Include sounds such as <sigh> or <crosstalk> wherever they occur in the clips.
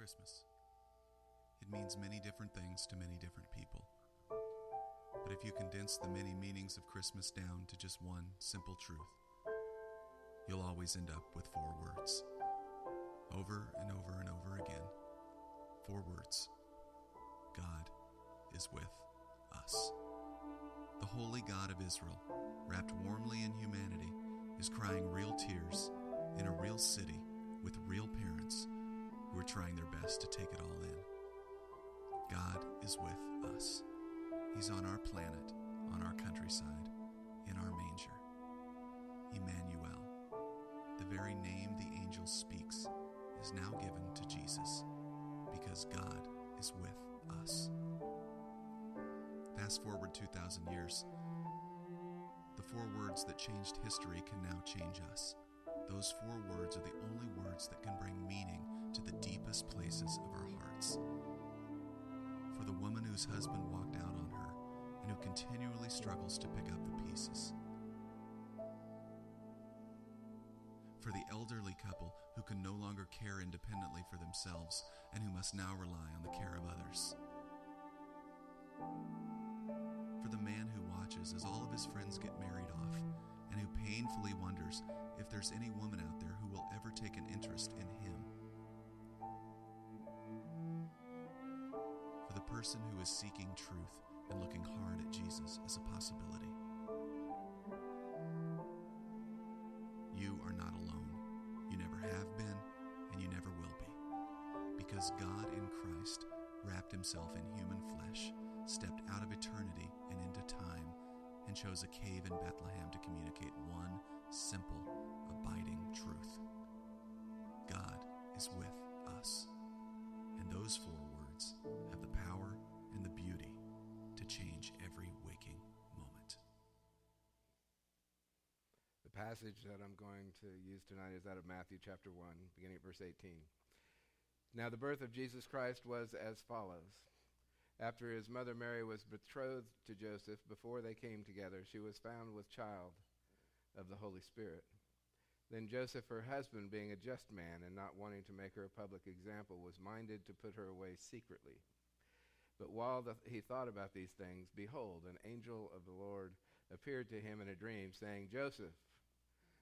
Christmas. It means many different things to many different people. But if you condense the many meanings of Christmas down to just one simple truth, you'll always end up with four words. Over and over and over again. Four words God is with us. The holy God of Israel, wrapped warmly in humanity, is crying real tears in a real city with real parents who are trying their best to take it all in. God is with us. He's on our planet, on our countryside, in our manger. Emmanuel, the very name the angel speaks, is now given to Jesus because God is with us. Fast forward 2,000 years. The four words that changed history can now change us. Those four words are the only words that can bring meaning to the deepest places of our hearts. For the woman whose husband walked out on her and who continually struggles to pick up the pieces. For the elderly couple who can no longer care independently for themselves and who must now rely on the care of others. For the man who watches as all of his friends get married off and who painfully wonders if there's any woman out there who will ever take an interest in him. Person who is seeking truth and looking hard at Jesus as a possibility. You are not alone. You never have been, and you never will be. Because God in Christ wrapped himself in human flesh, stepped out of eternity and into time, and chose a cave in Bethlehem to communicate one simple, abiding truth God is with us. And those four words passage that I'm going to use tonight is out of Matthew chapter 1, beginning at verse 18. Now, the birth of Jesus Christ was as follows. After his mother Mary was betrothed to Joseph, before they came together, she was found with child of the Holy Spirit. Then Joseph, her husband, being a just man and not wanting to make her a public example, was minded to put her away secretly. But while he thought about these things, behold, an angel of the Lord appeared to him in a dream, saying, Joseph,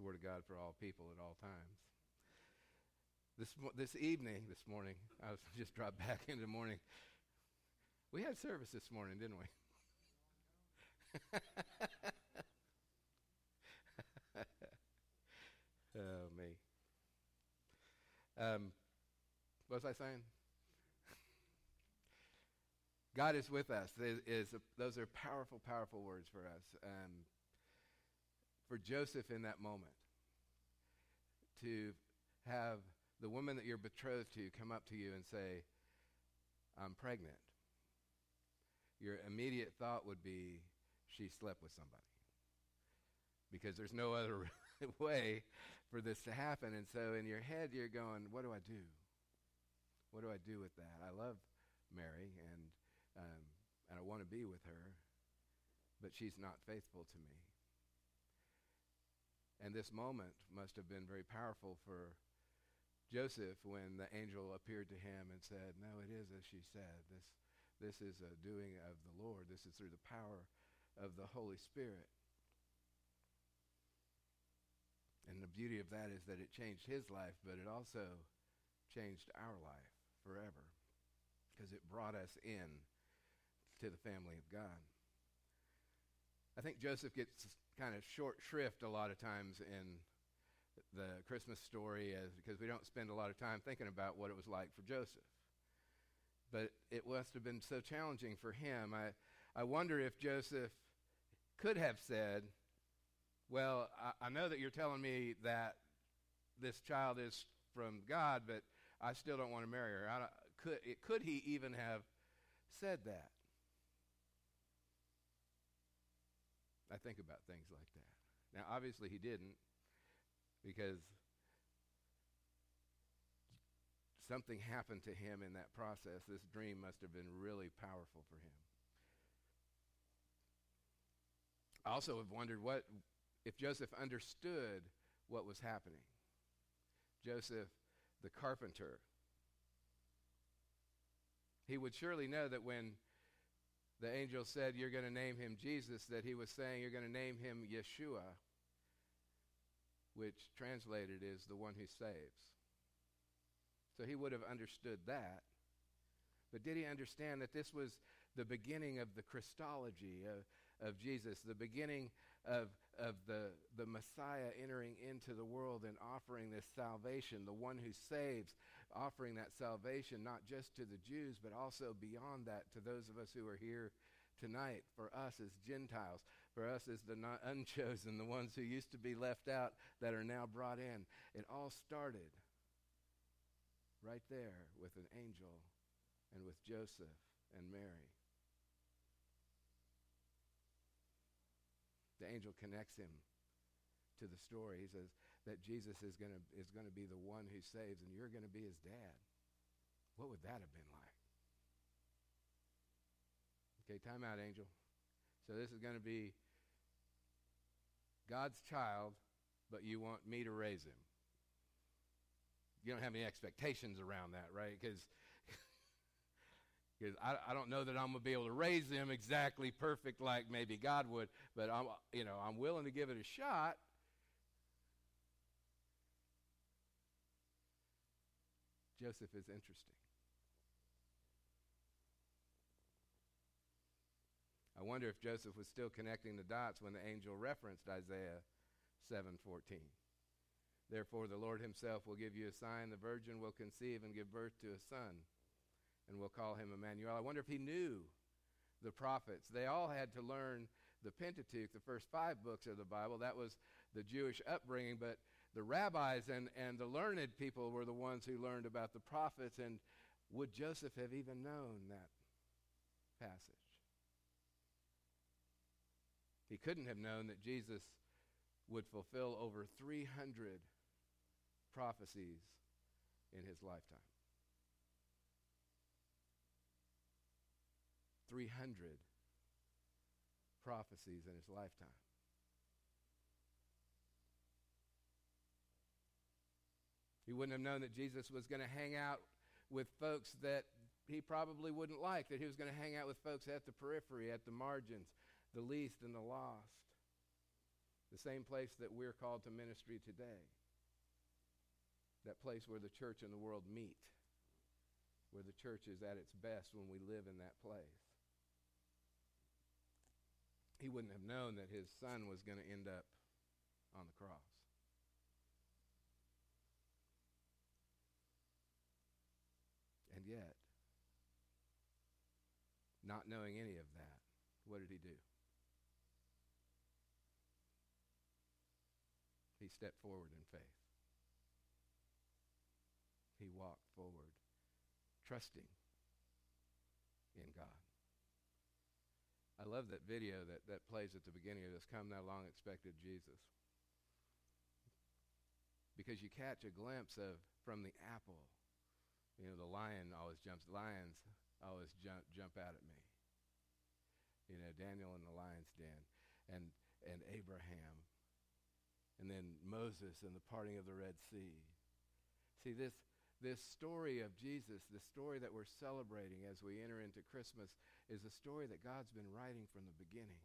The word of God for all people at all times. This, this evening, this morning, I was <laughs> just dropped back into the morning. We had service this morning, didn't we? <laughs> oh, me. Um, what was I saying? <laughs> God is with us. Is, those are powerful, powerful words for us. Um, for Joseph in that moment, to have the woman that you're betrothed to come up to you and say, I'm pregnant. Your immediate thought would be, she slept with somebody because there's no other <laughs> way for this to happen. And so in your head, you're going, What do I do? What do I do with that? I love Mary and, um, and I want to be with her, but she's not faithful to me. And this moment must have been very powerful for Joseph when the angel appeared to him and said, No, it is as she said. This, this is a doing of the Lord. This is through the power of the Holy Spirit. And the beauty of that is that it changed his life, but it also changed our life forever because it brought us in to the family of God. I think Joseph gets kind of short shrift a lot of times in the Christmas story as, because we don't spend a lot of time thinking about what it was like for Joseph. But it must have been so challenging for him. I, I wonder if Joseph could have said, well, I, I know that you're telling me that this child is from God, but I still don't want to marry her. could, it, could he even have said that? I think about things like that. Now, obviously, he didn't because something happened to him in that process. This dream must have been really powerful for him. I also have wondered what if Joseph understood what was happening. Joseph, the carpenter, he would surely know that when the angel said, You're going to name him Jesus, that he was saying, You're going to name him Yeshua, which translated is the one who saves. So he would have understood that. But did he understand that this was the beginning of the Christology of, of Jesus, the beginning of, of the, the Messiah entering into the world and offering this salvation, the one who saves, offering that salvation not just to the Jews, but also beyond that to those of us who are here tonight, for us as Gentiles, for us as the not unchosen, the ones who used to be left out that are now brought in. It all started right there with an angel and with Joseph and Mary. The angel connects him to the story. He says that Jesus is going to is going to be the one who saves and you're going to be his dad. What would that have been like? Okay, time out, angel. So this is going to be God's child, but you want me to raise him. You don't have any expectations around that, right? Because because <laughs> I, I don't know that I'm gonna be able to raise them exactly perfect like maybe God would, but I'm you know I'm willing to give it a shot. Joseph is interesting. I wonder if Joseph was still connecting the dots when the angel referenced Isaiah 7:14. Therefore the Lord himself will give you a sign the virgin will conceive and give birth to a son and we'll call him Emmanuel. I wonder if he knew the prophets. They all had to learn the Pentateuch, the first five books of the Bible. That was the Jewish upbringing, but the rabbis and, and the learned people were the ones who learned about the prophets. And would Joseph have even known that passage? He couldn't have known that Jesus would fulfill over 300 prophecies in his lifetime. 300 prophecies in his lifetime. He wouldn't have known that Jesus was going to hang out with folks that he probably wouldn't like, that he was going to hang out with folks at the periphery, at the margins, the least and the lost. The same place that we're called to ministry today. That place where the church and the world meet, where the church is at its best when we live in that place he wouldn't have known that his son was going to end up on the cross. And yet, not knowing any of that, what did he do? He stepped forward in faith. He walked forward, trusting in God. I love that video that, that plays at the beginning of this Come Thou Long Expected Jesus. Because you catch a glimpse of from the apple. You know, the lion always jumps, lions always jump, jump out at me. You know, Daniel in the lion's den, and, and Abraham, and then Moses and the parting of the Red Sea. See, this, this story of Jesus, the story that we're celebrating as we enter into Christmas, is a story that God's been writing from the beginning.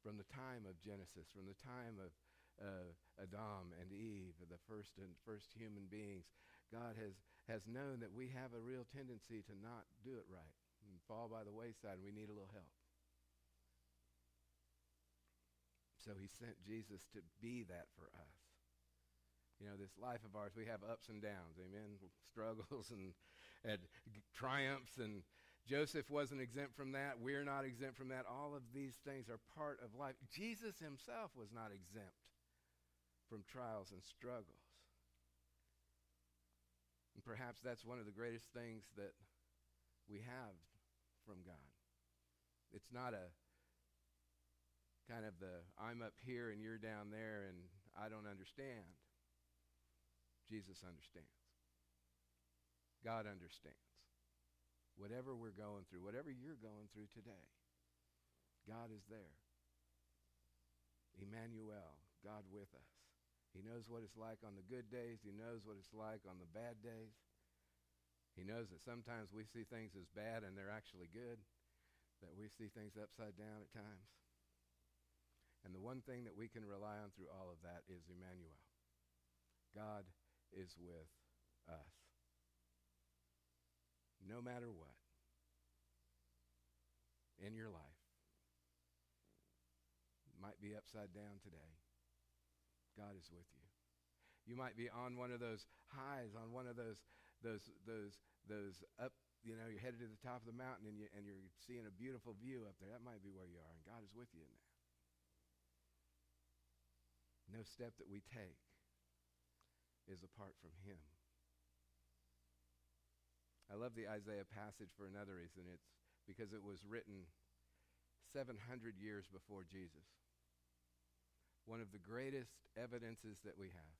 From the time of Genesis, from the time of uh, Adam and Eve, the first and first human beings, God has, has known that we have a real tendency to not do it right and fall by the wayside, and we need a little help. So he sent Jesus to be that for us you know, this life of ours, we have ups and downs, amen, <laughs> struggles and, and triumphs. And Joseph wasn't exempt from that. We're not exempt from that. All of these things are part of life. Jesus himself was not exempt from trials and struggles. And perhaps that's one of the greatest things that we have from God. It's not a kind of the I'm up here and you're down there and I don't understand. Jesus understands. God understands. Whatever we're going through, whatever you're going through today, God is there. Emmanuel, God with us. He knows what it's like on the good days. He knows what it's like on the bad days. He knows that sometimes we see things as bad and they're actually good, that we see things upside down at times. And the one thing that we can rely on through all of that is Emmanuel. God is with us. No matter what in your life might be upside down today, God is with you. You might be on one of those highs, on one of those those those those up. You know, you're headed to the top of the mountain and, you, and you're seeing a beautiful view up there. That might be where you are, and God is with you in that. No step that we take is apart from Him. I love the Isaiah passage for another reason. It's because it was written 700 years before Jesus. One of the greatest evidences that we have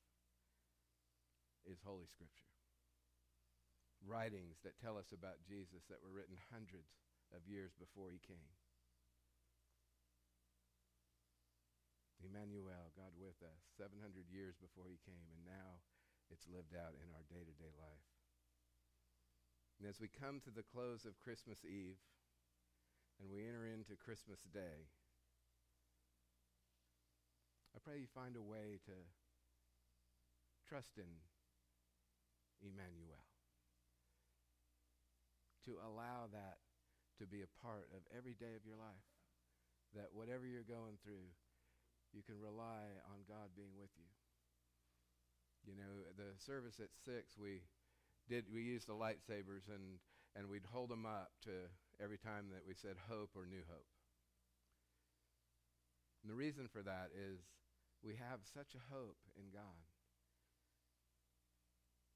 is Holy Scripture. Writings that tell us about Jesus that were written hundreds of years before he came. Emmanuel, God with us, 700 years before he came, and now it's lived out in our day to day life. And as we come to the close of Christmas Eve and we enter into Christmas Day, pray you find a way to trust in Emmanuel, to allow that to be a part of every day of your life, that whatever you're going through, you can rely on God being with you. You know, the service at six, we did we used the lightsabers and and we'd hold them up to every time that we said hope or new hope. And the reason for that is we have such a hope in God.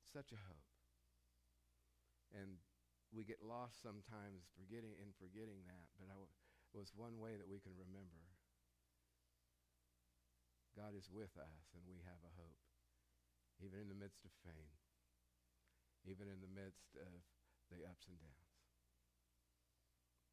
Such a hope. And we get lost sometimes forgetting in forgetting that, but I w- was one way that we can remember God is with us and we have a hope, even in the midst of pain, even in the midst of the ups and downs.